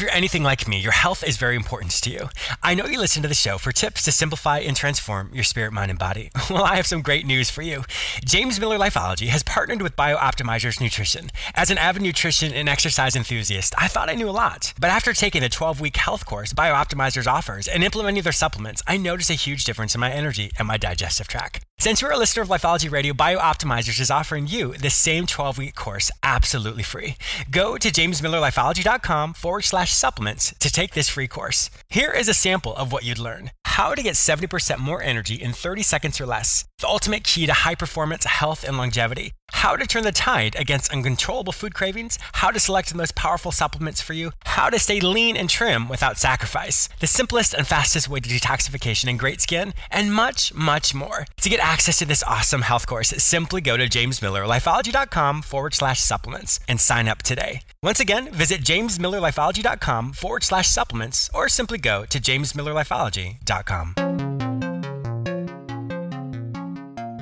If you're anything like me, your health is very important to you. I know you listen to the show for tips to simplify and transform your spirit, mind, and body. Well, I have some great news for you. James Miller Lifeology has partnered with BioOptimizers Nutrition. As an avid nutrition and exercise enthusiast, I thought I knew a lot. But after taking the 12 week health course BioOptimizers offers and implementing their supplements, I noticed a huge difference in my energy and my digestive tract. Since you're a listener of Lifeology Radio, BioOptimizers is offering you the same 12 week course absolutely free. Go to jamesmillerlifeology.com forward slash supplements to take this free course. Here is a sample of what you'd learn how to get 70% more energy in 30 seconds or less, the ultimate key to high performance, health, and longevity, how to turn the tide against uncontrollable food cravings, how to select the most powerful supplements for you, how to stay lean and trim without sacrifice, the simplest and fastest way to detoxification and great skin, and much, much more. To get access to this awesome health course, simply go to jamesmillerlifeology.com forward slash supplements and sign up today. Once again, visit jamesmillerlifeology.com forward slash supplements or simply go to jamesmillerlifeology.com.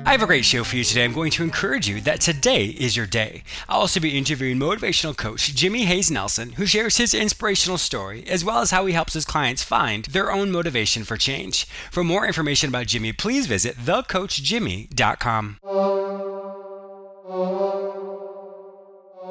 I have a great show for you today. I'm going to encourage you that today is your day. I'll also be interviewing motivational coach Jimmy Hayes Nelson, who shares his inspirational story as well as how he helps his clients find their own motivation for change. For more information about Jimmy, please visit thecoachjimmy.com.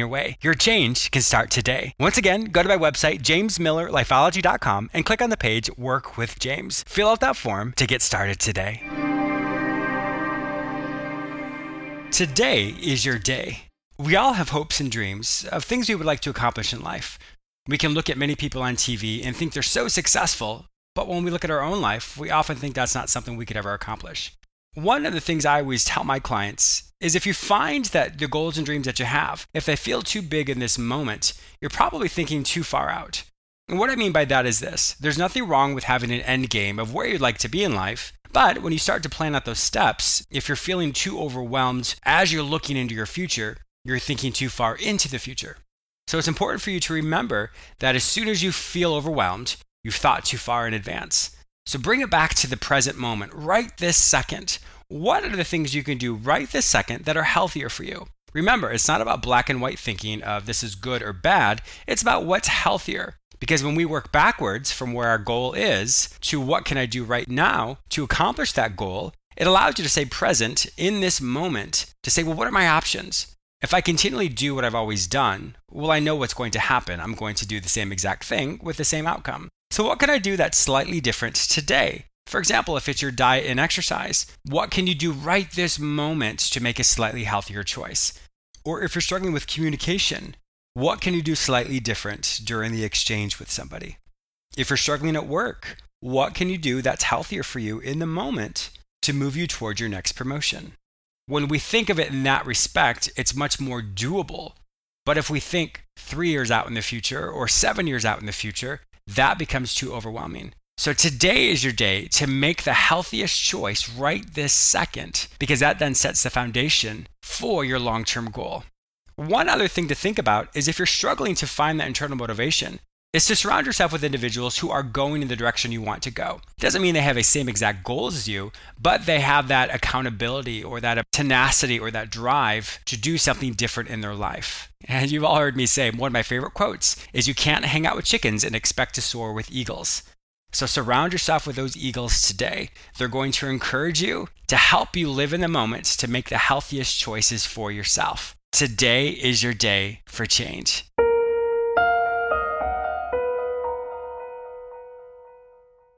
your way. Your change can start today. Once again, go to my website, jamesmillerlifeology.com, and click on the page Work with James. Fill out that form to get started today. Today is your day. We all have hopes and dreams of things we would like to accomplish in life. We can look at many people on TV and think they're so successful, but when we look at our own life, we often think that's not something we could ever accomplish. One of the things I always tell my clients is if you find that the goals and dreams that you have, if they feel too big in this moment, you're probably thinking too far out. And what I mean by that is this there's nothing wrong with having an end game of where you'd like to be in life. But when you start to plan out those steps, if you're feeling too overwhelmed as you're looking into your future, you're thinking too far into the future. So it's important for you to remember that as soon as you feel overwhelmed, you've thought too far in advance. So bring it back to the present moment, right this second. What are the things you can do right this second that are healthier for you? Remember, it's not about black and white thinking of this is good or bad. It's about what's healthier. Because when we work backwards from where our goal is to what can I do right now to accomplish that goal, it allows you to stay present in this moment to say, well, what are my options? If I continually do what I've always done, well, I know what's going to happen. I'm going to do the same exact thing with the same outcome. So, what can I do that's slightly different today? For example, if it's your diet and exercise, what can you do right this moment to make a slightly healthier choice? Or if you're struggling with communication, what can you do slightly different during the exchange with somebody? If you're struggling at work, what can you do that's healthier for you in the moment to move you towards your next promotion? When we think of it in that respect, it's much more doable. But if we think three years out in the future or seven years out in the future, that becomes too overwhelming. So today is your day to make the healthiest choice right this second, because that then sets the foundation for your long term goal. One other thing to think about is if you're struggling to find that internal motivation, is to surround yourself with individuals who are going in the direction you want to go. Doesn't mean they have the same exact goals as you, but they have that accountability or that tenacity or that drive to do something different in their life. And you've all heard me say one of my favorite quotes is you can't hang out with chickens and expect to soar with eagles. So surround yourself with those eagles today. They're going to encourage you to help you live in the moments to make the healthiest choices for yourself. Today is your day for change.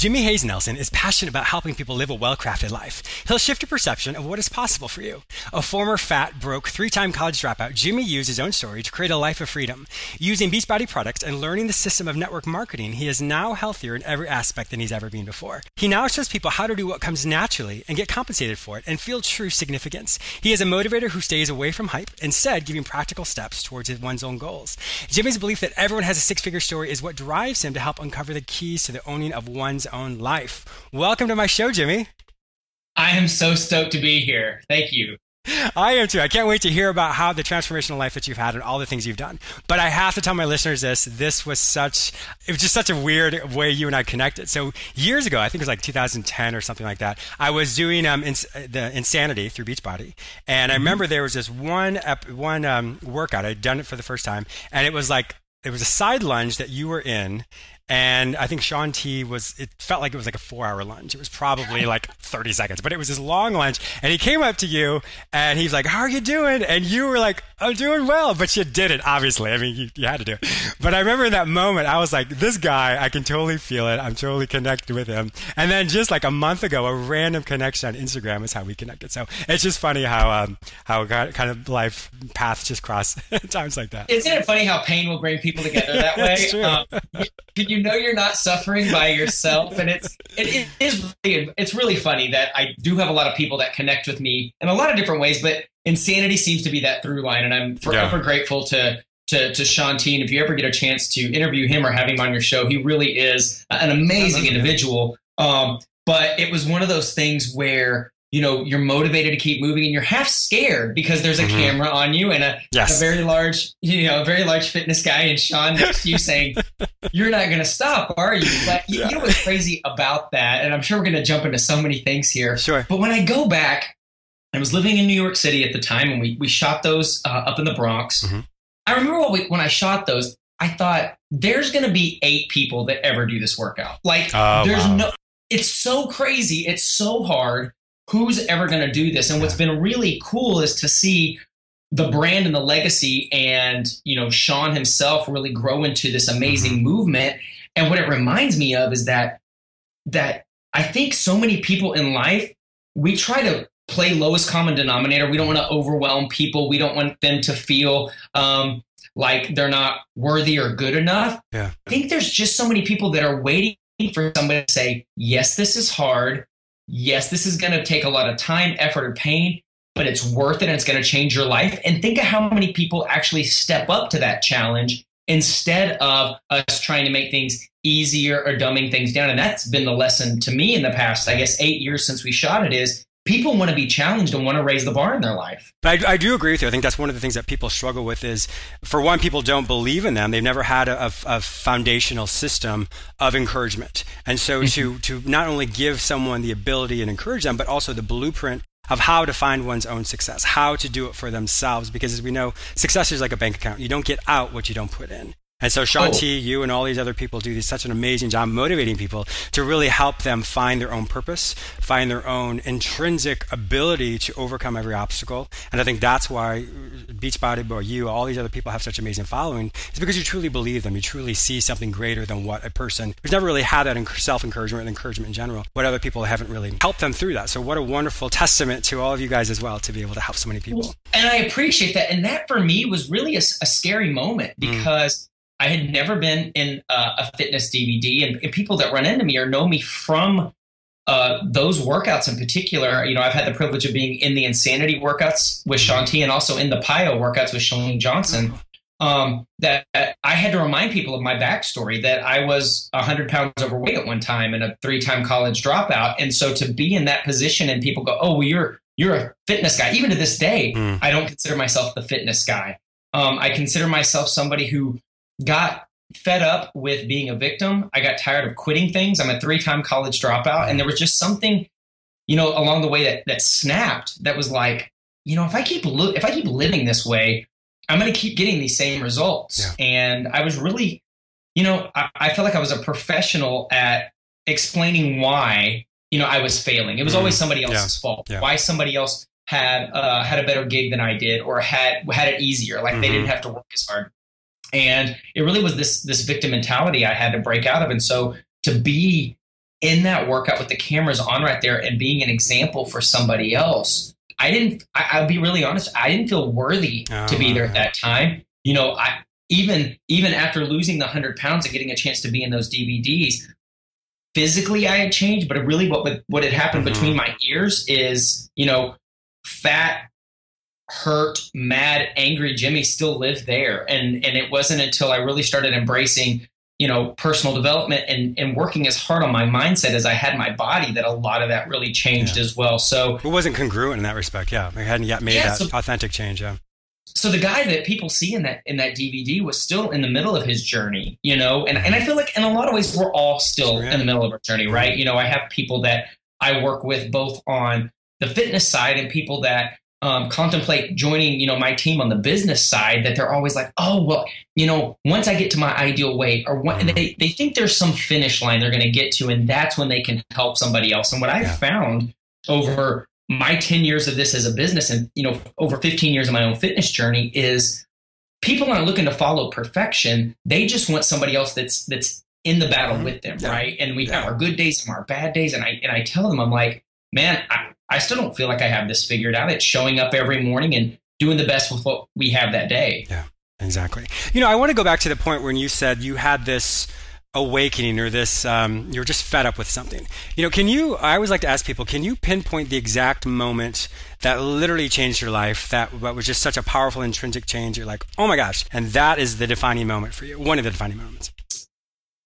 Jimmy Hayes Nelson is passionate about helping people live a well crafted life. He'll shift your perception of what is possible for you. A former fat, broke, three time college dropout, Jimmy used his own story to create a life of freedom. Using Beachbody products and learning the system of network marketing, he is now healthier in every aspect than he's ever been before. He now shows people how to do what comes naturally and get compensated for it and feel true significance. He is a motivator who stays away from hype, instead, giving practical steps towards one's own goals. Jimmy's belief that everyone has a six figure story is what drives him to help uncover the keys to the owning of one's own life. Welcome to my show, Jimmy. I am so stoked to be here. Thank you. I am too. I can't wait to hear about how the transformational life that you've had and all the things you've done. But I have to tell my listeners this. This was such, it was just such a weird way you and I connected. So years ago, I think it was like 2010 or something like that, I was doing um, ins- the Insanity through Beachbody. And I mm-hmm. remember there was this one, ep- one um, workout. I'd done it for the first time. And it was like, it was a side lunge that you were in and I think Shaun T was, it felt like it was like a four hour lunch. It was probably like 30 seconds, but it was this long lunch. And he came up to you and he's like, How are you doing? And you were like, I'm doing well. But you did it, obviously. I mean, you, you had to do it. But I remember in that moment, I was like, This guy, I can totally feel it. I'm totally connected with him. And then just like a month ago, a random connection on Instagram is how we connected. So it's just funny how, um, how kind of life paths just cross times like that. Isn't it funny how pain will bring people together that way? That's true. Um, you know you're not suffering by yourself and it's it is really, it's really funny that I do have a lot of people that connect with me in a lot of different ways but insanity seems to be that through line and I'm forever yeah. grateful to to, to Shaun T. And if you ever get a chance to interview him or have him on your show, he really is an amazing individual. Um, but it was one of those things where you know you're motivated to keep moving and you're half scared because there's a mm-hmm. camera on you and a, yes. a, very large you know a very large fitness guy and shaun next to you saying you're not going to stop are you but yeah. you know what's crazy about that and i'm sure we're going to jump into so many things here sure but when i go back i was living in new york city at the time and we, we shot those uh, up in the bronx mm-hmm. i remember when, we, when i shot those i thought there's going to be eight people that ever do this workout like oh, there's wow. no it's so crazy it's so hard who's ever going to do this? And what's been really cool is to see the brand and the legacy and, you know, Shaun himself really grow into this amazing mm-hmm. movement. And what it reminds me of is that, that I think so many people in life, we try to play lowest common denominator. We don't want to overwhelm people. We don't want them to feel um, like they're not worthy or good enough. Yeah. I think there's just so many people that are waiting for somebody to say, yes, this is hard yes, this is going to take a lot of time, effort, and pain, but it's worth it and it's going to change your life. And think of how many people actually step up to that challenge instead of us trying to make things easier or dumbing things down. And that's been the lesson to me in the past, I guess, eight years since we shot it is people want to be challenged and want to raise the bar in their life. But I, I, do agree with you. I think that's one of the things that people struggle with is, for one, people don't believe in them. They've never had a, a, a foundational system of encouragement, and so mm-hmm. to to not only give someone the ability and encourage them, but also the blueprint of how to find one's own success, how to do it for themselves. Because as we know, success is like a bank account. You don't get out what you don't put in. And so Shaun oh. T, you and all these other people do such an amazing job motivating people to really help them find their own purpose, find their own intrinsic ability to overcome every obstacle. And I think that's why Beachbody or you, all these other people have such amazing following. is because you truly believe them. You truly see something greater than what a person who's never really had that self-encouragement and encouragement in general, what other people haven't really helped them through that. So what a wonderful testament to all of you guys as well to be able to help so many people. And I appreciate that. And that for me was really a, a scary moment mm. because mm I had never been in uh, a fitness DVD, and, and, people that run into me or know me from uh, those workouts in particular. You know, I've had the privilege of being in the Insanity workouts with Shaun T, and also in the PiYO workouts with Chalene Johnson. um, that, that, I had to remind people of my backstory that I was 100 pounds overweight at one time and a three time college dropout. And so to be in that position and people go, oh, well, you're, you're a fitness guy. Even to this day, mm. I don't consider myself the fitness guy. Um, I consider myself somebody who got fed up with being a victim. I got tired of quitting things. I'm a three time college dropout. And there was just something, you know, along the way that, that snapped that was like, you know, if I keep, lo- if I keep living this way, I'm going to keep getting these same results. Yeah. And I was really, you know, I, I, felt like I was a professional at explaining why, you know, I was failing. It was mm. always somebody else's yeah. fault. Yeah. Why somebody else had uh, had a better gig than I did, or had had it easier. Like mm-hmm. they didn't mm-hmm. have to work as hard. And it really was this this victim mentality I had to break out of. And so to be in that workout with the cameras on right there and being an example for somebody else I didn't. I, will be really honest. I didn't feel worthy oh, to be there at that time. You know, I even even after losing the hundred pounds and getting a chance to be in those DVDs, physically I had changed, but really what what had happened mm-hmm. between my ears is, you know, fat, hurt, mad, angry Jimmy still lived there, and and it wasn't until I really started embracing you know personal development and, and working as hard on my mindset as i had my body that a lot of that really changed yeah. as well. So it wasn't congruent in that respect yeah. I hadn't yet made yeah, that so, authentic change yeah. So the guy that people see in that in that dvd was still in the middle of his journey you know? And, and i feel like in a lot of ways we're all still sure, yeah. in the middle of our journey right? You know i have people that i work with both on the fitness side and people that um, contemplate joining, you know, my team on the business side, that they're always like, oh, well, you know, once I get to my ideal weight, or what, mm-hmm. they they think there's some finish line they're going to get to, and that's when they can help somebody else. And what I've found over my 10 years of this as a business, and you know, over 15 years of my own fitness journey, is people aren't looking to follow perfection. They just want somebody else that's that's in the battle mm-hmm. with them, yeah. right? And we yeah. have our good days and our bad days, and I and I tell them, I'm like, man, I, I still don't feel like I have this figured out. It's showing up every morning and doing the best with what we have that day. Yeah, exactly. You know, I want to go back to the point when you said you had this awakening or this um, you're just fed up with something you know can you i always like to ask people can you pinpoint the exact moment that literally changed your life that, was just such a powerful intrinsic change you're like oh my gosh and that is the defining moment for you one of the defining moments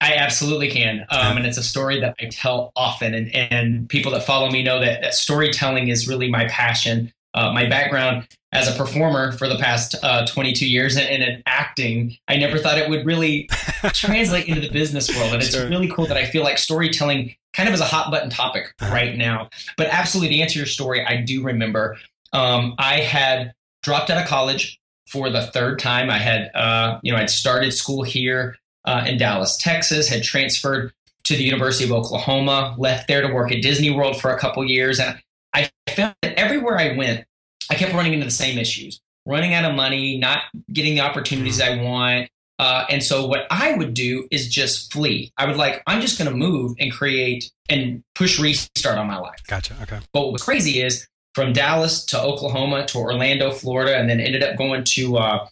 I absolutely can. Um, and it's a story that I tell often. And, and people that follow me know that, that storytelling is really my passion. Uh, my background as a performer for the past uh, 22 years and, in acting, I never thought it would really translate into the business world. And it's sure. really cool that I feel like storytelling kind of is a hot button topic uh-huh. right now. But absolutely, to answer your story, I do remember um, I had dropped out of college for the third time. I had, uh, you know, I'd started school here uh, in Dallas, Texas, had transferred to the University of Oklahoma, left there to work at Disney World for a couple years. And I found that everywhere I went, I kept running into the same issues running out of money, not getting the opportunities I want. Uh, and so what I would do is just flee. I would like, I'm just going to move and create and push restart on my life. Gotcha. Okay. But what was crazy is from Dallas to Oklahoma to Orlando, Florida, and then ended up going to uh,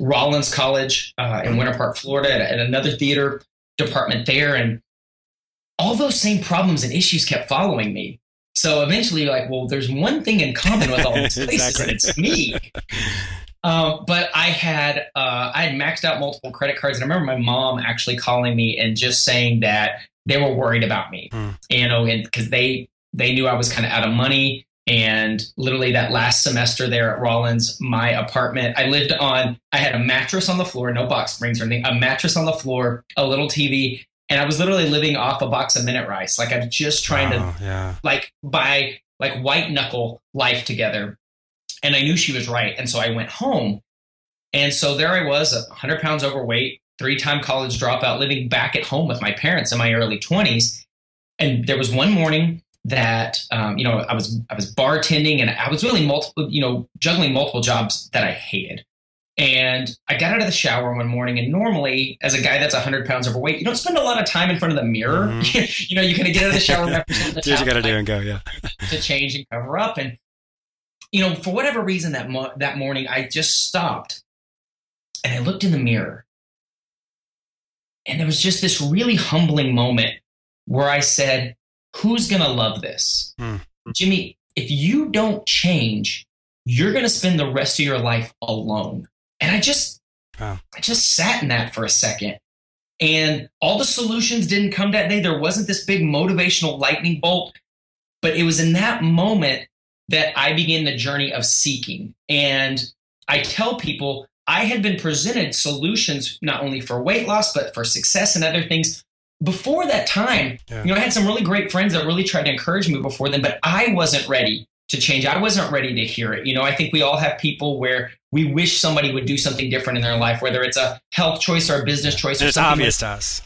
Rollins College uh, in Winter Park, Florida, at, at, another theater department there, and all those same problems and issues kept following me. So eventually, you're like, well, there's one thing in common with all these places, and it's me. Um, but I had uh, I had maxed out multiple credit cards, and I remember my mom actually calling me and just saying that they were worried about me, mm. you know, and because they they knew I was kind of out of money. And literally that last semester there at Rollins, my apartment, I lived on, I had a mattress on the floor, no box springs or anything, a mattress on the floor, a little TV, and I was literally living off a box of minute rice. Like I'm just trying oh, to yeah. like buy like white knuckle life together. And I knew she was right. And so I went home. And so there I was, 100 pounds overweight, three time college dropout, living back at home with my parents in my early 20s. And there was one morning that um, you know I was I was bartending and I was really multiple you know juggling multiple jobs that I hated. And I got out of the shower one morning, and normally, as a guy that's 100 pounds overweight, you don't spend a lot of time in front of the mirror. Mm-hmm. you know, you kind of get out of the shower, represent the you got to do and go, yeah, to change and cover up. And you know, for whatever reason, that mo- that morning, I just stopped and I looked in the mirror, and there was just this really humbling moment where I said, who's going to love this? Hmm. Jimmy, if you don't change, you're going to spend the rest of your life alone. And I just, Wow. I just sat in that for a second. And all the solutions didn't come that day. There wasn't this big motivational lightning bolt. But it was in that moment that I began the journey of seeking. And I tell people I had been presented solutions not only for weight loss, but for success and other things before that time. Yeah. You know, I had some really great friends that really tried to encourage me before then, but I wasn't ready to change. I wasn't ready to hear it. You know, I think we all have people where we wish somebody would do something different in their life, whether it's a health choice or a business choice. And it's obvious like, to us.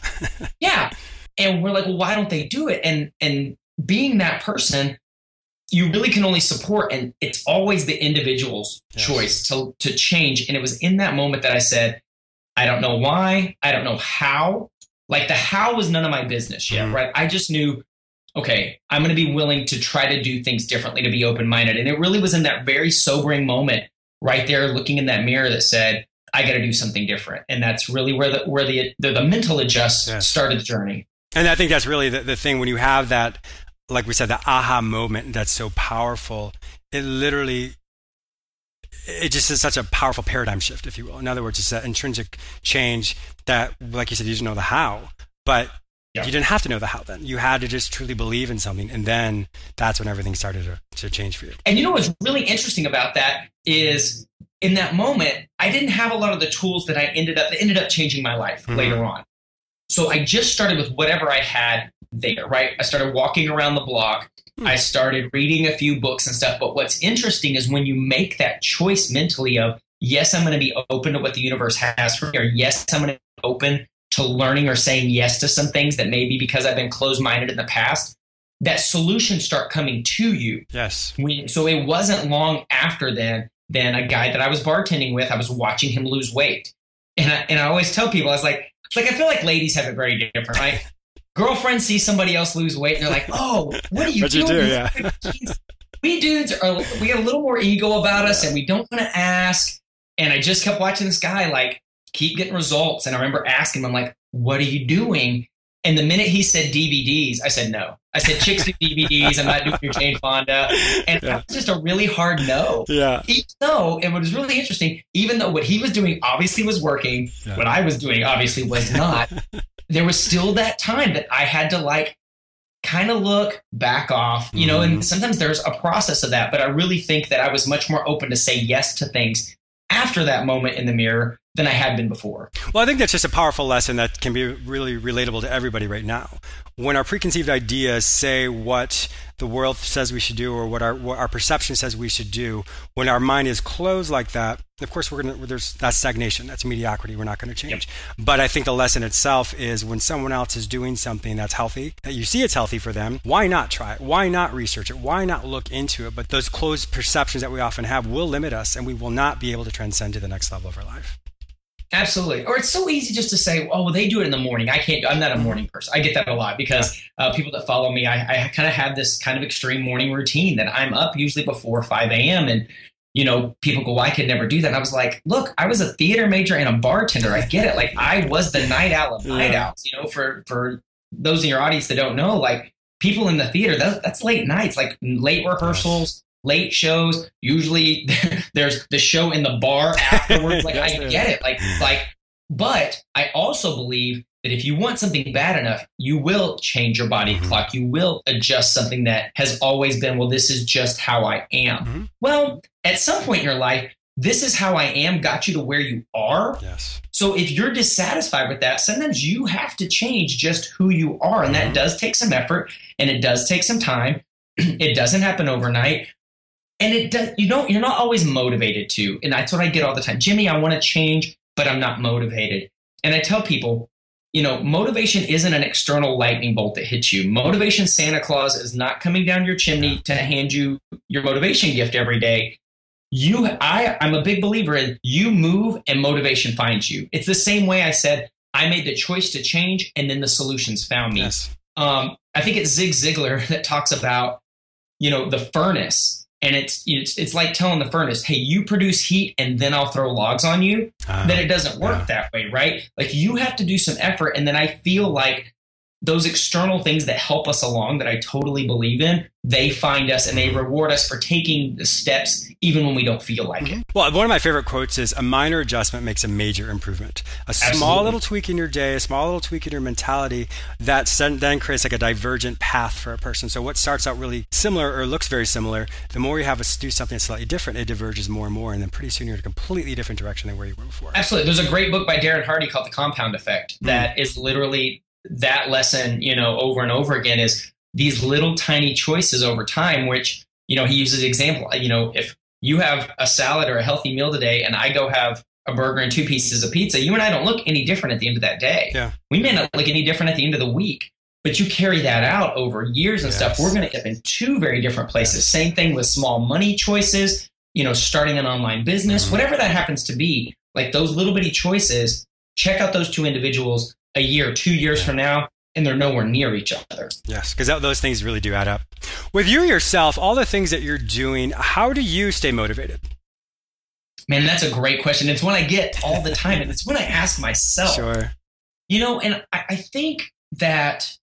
yeah. And we're like, well, why don't they do it? And and being that person, you really can only support and it's always the individual's yes. choice to to change and it was in that moment that i said i don't know why i don't know how like the how was none of my business yet mm. right i just knew okay i'm going to be willing to try to do things differently to be open-minded and it really was in that very sobering moment right there looking in that mirror that said i got to do something different and that's really where the where the the, the mental adjust started the journey and I think that's really the, the thing when you have that like we said, the aha moment that's so powerful. It literally, it just is such a powerful paradigm shift, if you will. In other words, it's that intrinsic change that, like you said, you didn't know the how, but yeah. you didn't have to know the how then. You had to just truly believe in something. And then that's when everything started to, to change for you. And you know what's really interesting about that is in that moment, I didn't have a lot of the tools that I ended up, that ended up changing my life mm-hmm. later on. So I just started with whatever I had there, right? I started walking around the block. Hmm. I started reading a few books and stuff. But what's interesting is when you make that choice mentally of, yes, I'm going to be open to what the universe has for me, or yes, I'm going to be open to learning or saying yes to some things that maybe because I've been closed minded in the past, that solutions start coming to you. Yes. When, so it wasn't long after then, then a guy that I was bartending with, I was watching him lose weight. And I, and I always tell people, I was like, it's like I feel like ladies have it very different, right? Girlfriend sees somebody else lose weight and they're like, "Oh, what are you doing?" You do, yeah. we dudes are we have a little more ego about us, and we don't want to ask. And I just kept watching this guy like keep getting results, and I remember asking him, "I'm like, what are you doing?" And the minute he said DVDs, I said no. I said chicks do DVDs. I'm not doing your Jane Fonda, and yeah. that was just a really hard no. Yeah. Even though, and what was really interesting, even though what he was doing obviously was working, yeah. what I was doing obviously was not. there was still that time that I had to like kind of look back off, you know, mm-hmm. and sometimes there's a process of that, but I really think that I was much more open to say yes to things after that moment in the mirror than I had been before. Well, I think that's just a powerful lesson that can be really relatable to everybody right now. When our preconceived ideas say what the world says we should do or what our what our perception says we should do, when our mind is closed like that, of course we're gonna there's that's stagnation, that's mediocrity. We're not going to change. Yep. But I think the lesson itself is when someone else is doing something that's healthy, that you see it's healthy for them, why not try it? Why not research it? Why not look into it? But those closed perceptions that we often have will limit us, and we will not be able to transcend to the next level of our life. Absolutely. Or it's so easy just to say, oh, well, they do it in the morning. I can't, I'm not a morning person. I get that a lot because uh, people that follow me, I, I kind of have this kind of extreme morning routine that I'm up usually before 5 a.m. And, you know, people go, well, I could never do that. And I was like, look, I was a theater major and a bartender. I get it. Like I was the night owl of night owls, you know, for, for those in your audience that don't know, like people in the theater, that's, that's late nights, like late rehearsals late shows. Usually there's the show in the bar afterwards. Like I get it. Like like but I also believe that if you want something bad enough, you will change your body mm-hmm. clock. You will adjust something that has always been, well, this is just how I am. Mm-hmm. Well, at some point in your life, this is how I am got you to where you are. Yes. So if you're dissatisfied with that, sometimes you have to change just who you are. And mm-hmm. that does take some effort and it does take some time. it doesn't happen overnight, and it does you don't you're not always motivated to and that's what i get all the time. Jimmy i want to change but i'm not motivated. And i tell people you know motivation isn't an external lightning bolt that hits you. Motivation santa claus is not coming down your chimney to hand you your motivation gift every day. You i i'm a big believer in you move and motivation finds you. It's the same way i said i made the choice to change and then the solutions found me. Yes. um, i think it's zig ziglar that talks about you know the furnace and it's it's it's like telling the furnace, "Hey, you produce heat, and then I'll throw logs on you." Uh, then it doesn't work yeah. that way, right? Like you have to do some effort, and then I feel like those external things that help us along that I totally believe in, they find us and they reward us for taking the steps even when we don't feel like mm-hmm. it. Well, one of my favorite quotes is a minor adjustment makes a major improvement. A Absolutely. small little tweak in your day, a small little tweak in your mentality that then creates like a divergent path for a person. So what starts out really similar or looks very similar, the more you have us do something slightly different, it diverges more and more and then pretty soon you're in a completely different direction than where you were before. Absolutely. There's a great book by Darren Hardy called The Compound Effect mm. that mm. is literally that lesson, you know, over and over again is these little tiny choices over time, which, you know, he uses example, you know, if you have a salad or a healthy meal today and I go have a burger and two pieces of pizza, you and I don't look any different at the end of that day. Yeah. We may not look any different at the end of the week, but you carry that out over years and yes. stuff. We're going to end up in two very different places. Yes. Same thing with small money choices, you know, starting an online business, mm-hmm. whatever that happens to be, like those little bitty choices, check out those two individuals a year, two years from now, and they're nowhere near each other. Yes, because those things really do add up. With you yourself, all the things that you're doing, how do you stay motivated? Man, that's a great question. It's one I get all the time, and it's one I ask myself. Sure. You know, and I, I think that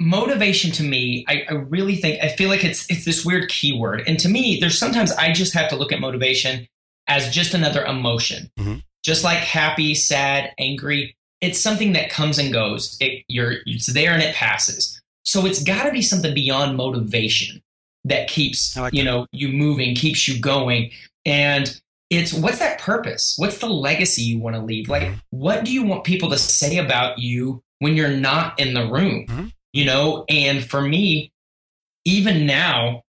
motivation to me, I, I, really think I feel like it's it's this weird keyword. And to me, there's sometimes I just have to look at motivation as just another emotion. Mm-hmm. Just like happy, sad, angry it's something that comes and goes. It, you're it's there and it passes. So it's got to be something beyond motivation that keeps like you that. know you moving, keeps you going, and it's what's that purpose? What's the legacy you want to leave? Like, what do you want people to say about you when you're not in the room? Mm-hmm. You know, and for me, even now,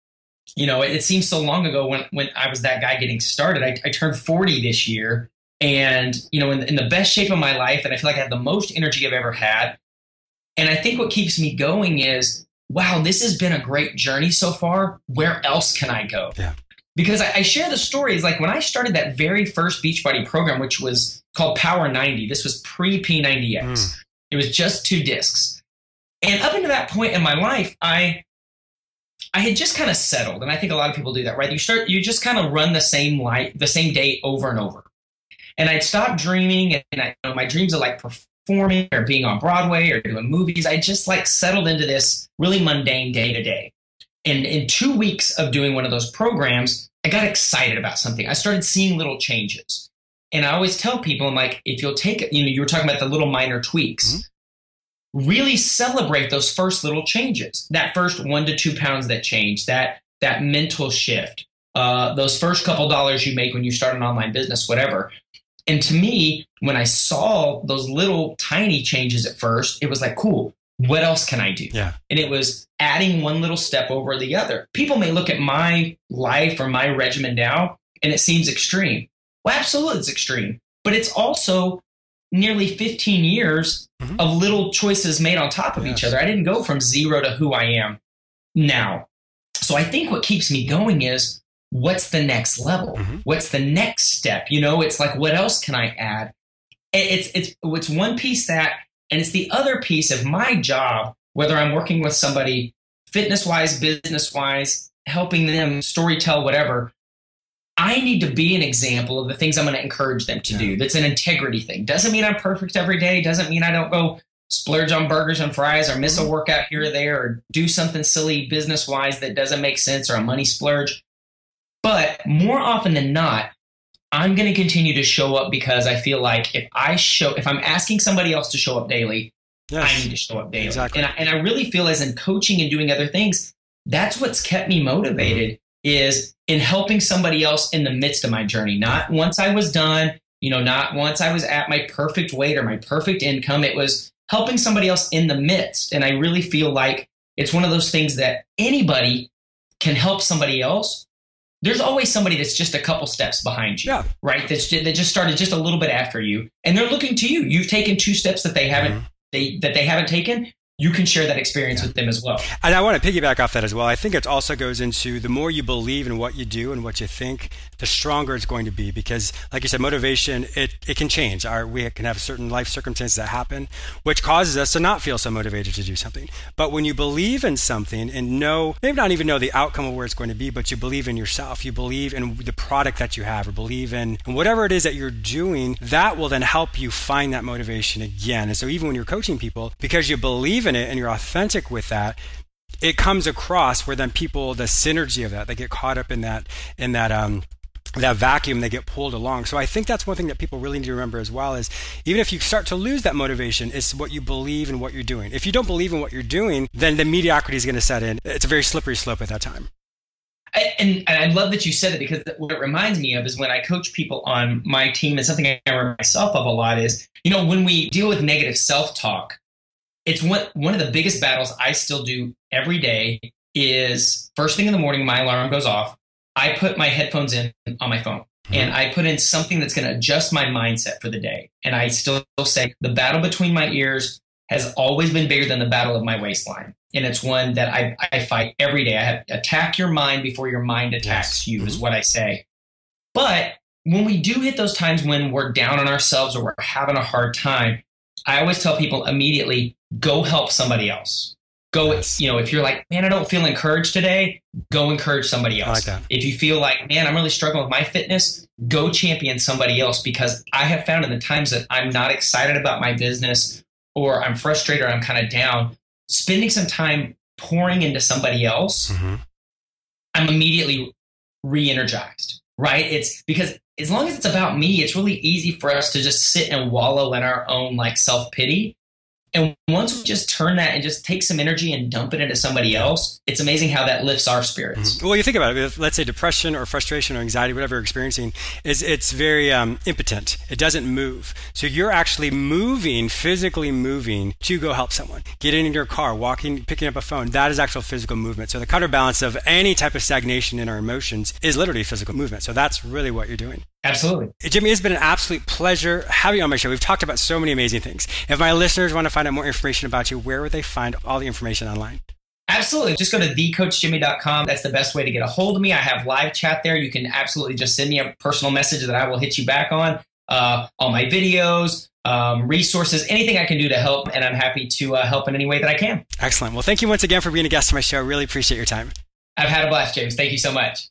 you know, it, it, seems so long ago when when I was that guy getting started. I, I turned 40 this year, and you know in, in the best shape of my life and i feel like i have the most energy i've ever had and i think what keeps me going is wow this has been a great journey so far where else can i go yeah because I, I share the stories like when i started that very first beachbody program which was called power 90 this was pre p90x mm. it was just two discs and up until that point in my life i I had just kind of settled, and I think a lot of people do that, right? You start, you just kind of run the same light, the same day over and over. And I'd stop dreaming, and I, you know, my dreams of like performing or being on Broadway or doing movies. I just like settled into this really mundane day to day. And in two weeks of doing one of those programs, I got excited about something. I started seeing little changes. And I always tell people, I'm like, if you'll take you know, you were talking about the little minor tweaks. Mm-hmm. Really celebrate those first little changes. That first one to two pounds that change, that that mental shift, uh, those first couple dollars you make when you start an online business, whatever. And to me, when I saw those little tiny changes at first, it was like, cool, what else can I do? Yeah. And it was adding one little step over the other. People may look at my life or my regimen now and it seems extreme. Well, absolutely, it's extreme, but it's also nearly 15 years mm-hmm. of little choices made on top of yes. each other. I didn't go from zero to who I am now. So I think what keeps me going is what's the next level? Mm-hmm. What's the next step? You know, it's like, what else can I add? It's, it's, it's one piece that, and it's the other piece of my job, whether I'm working with somebody fitness wise, business wise, helping them story tell, whatever. I need to be an example of the things I'm going to encourage them to yeah. do. That's an integrity thing. Doesn't mean I'm perfect every day. Doesn't mean I don't go splurge on burgers and fries or miss a mm-hmm. workout here or there or do something silly business wise that doesn't make sense or a money splurge. But more often than not, I'm going to continue to show up because I feel like if I show, if I'm asking somebody else to show up daily, yes, I need to show up daily. Exactly. And, I, and I really feel as in coaching and doing other things, that's what's kept me motivated mm-hmm. is in helping somebody else in the midst of my journey. Not once I was done, you know, not once I was at my perfect weight or my perfect income. It was helping somebody else in the midst. And I really feel like it's one of those things that anybody can help somebody else there's always somebody that's just a couple steps behind you, yeah. right? That's just, that just started just a little bit after you, and they're looking to you. You've taken two steps that they haven't mm-hmm. they that they haven't taken. you can share that experience yeah. with them as well. And I want to piggyback off that as well. I think it also goes into the more you believe in what you do and what you think, the stronger it's going to be. Because, like you said, motivation it it can change. Our we can have certain life circumstances that happen, which causes us to not feel so motivated to do something. But when you believe in something and know, maybe not even know the outcome of where it's going to be, but you believe in yourself, you believe in the product that you have, or believe in whatever it is that you're doing, that will then help you find that motivation again. And so even when you're coaching people, because you believe in in it and you're authentic with that, it comes across where then people the synergy of that they get caught up in that in that um that vacuum they get pulled along. So i think that's one thing that people really need to remember as well is even if you start to lose that motivation it's what you believe in what you're doing. If you don't believe in what you're doing then the mediocrity is going to set in. It's a very slippery slope at that time. And, and I love that you said it because what it reminds me of is when I coach people on my team, and something I remind myself of a lot is, you know, when we deal with negative self talk, it's one one of the biggest battles I still do every day is first thing in the morning my alarm goes off. I put my headphones in on my phone mm-hmm. and I put in something that's going to adjust my mindset for the day. And I still say the battle between my ears has always been bigger than the battle of my waistline. And it's one that I, I fight every day. I have attack your mind before your mind attacks yes. you, mm-hmm. is what I say. But when we do hit those times when we're down on ourselves or we're having a hard time, I always tell people immediately go help somebody else. Go, yes. you know, if you're like, man, I don't feel encouraged today, go encourage somebody else. Like if you feel like, man, I'm really struggling with my fitness, go champion somebody else because I have found in the times that I'm not excited about my business or I'm frustrated or I'm kind of down, spending some time pouring into somebody else, mm-hmm. I'm immediately re energized, right? It's because as long as it's about me, it's really easy for us to just sit and wallow in our own like self pity. And once we just turn that and just take some energy and dump it into somebody else, it's amazing how that lifts our spirits. Mm-hmm. Well, you think about it. Let's say depression or frustration or anxiety, whatever you're experiencing, is it's very um, impotent. It doesn't move. So you're actually moving, physically moving to go help someone. Getting in your car, walking, picking up a phone. That is actual physical movement. So the counterbalance of any type of stagnation in our emotions is literally physical movement. So that's really what you're doing. Absolutely. Jimmy, it's been an absolute pleasure having you on my show. We've talked about so many amazing things. If my listeners want to find out more information about you, where would they find all the information online? Absolutely. Just go to thecoachjimmy.com. That's the best way to get a hold of me. I have live chat there. You can absolutely just send me a personal message that I will hit you back on. Uh, all my videos, um, resources, anything I can do to help. And I'm happy to uh, help in any way that I can. Excellent. Well, thank you once again for being a guest on my show. I really appreciate your time. I've had a blast, James. Thank you so much.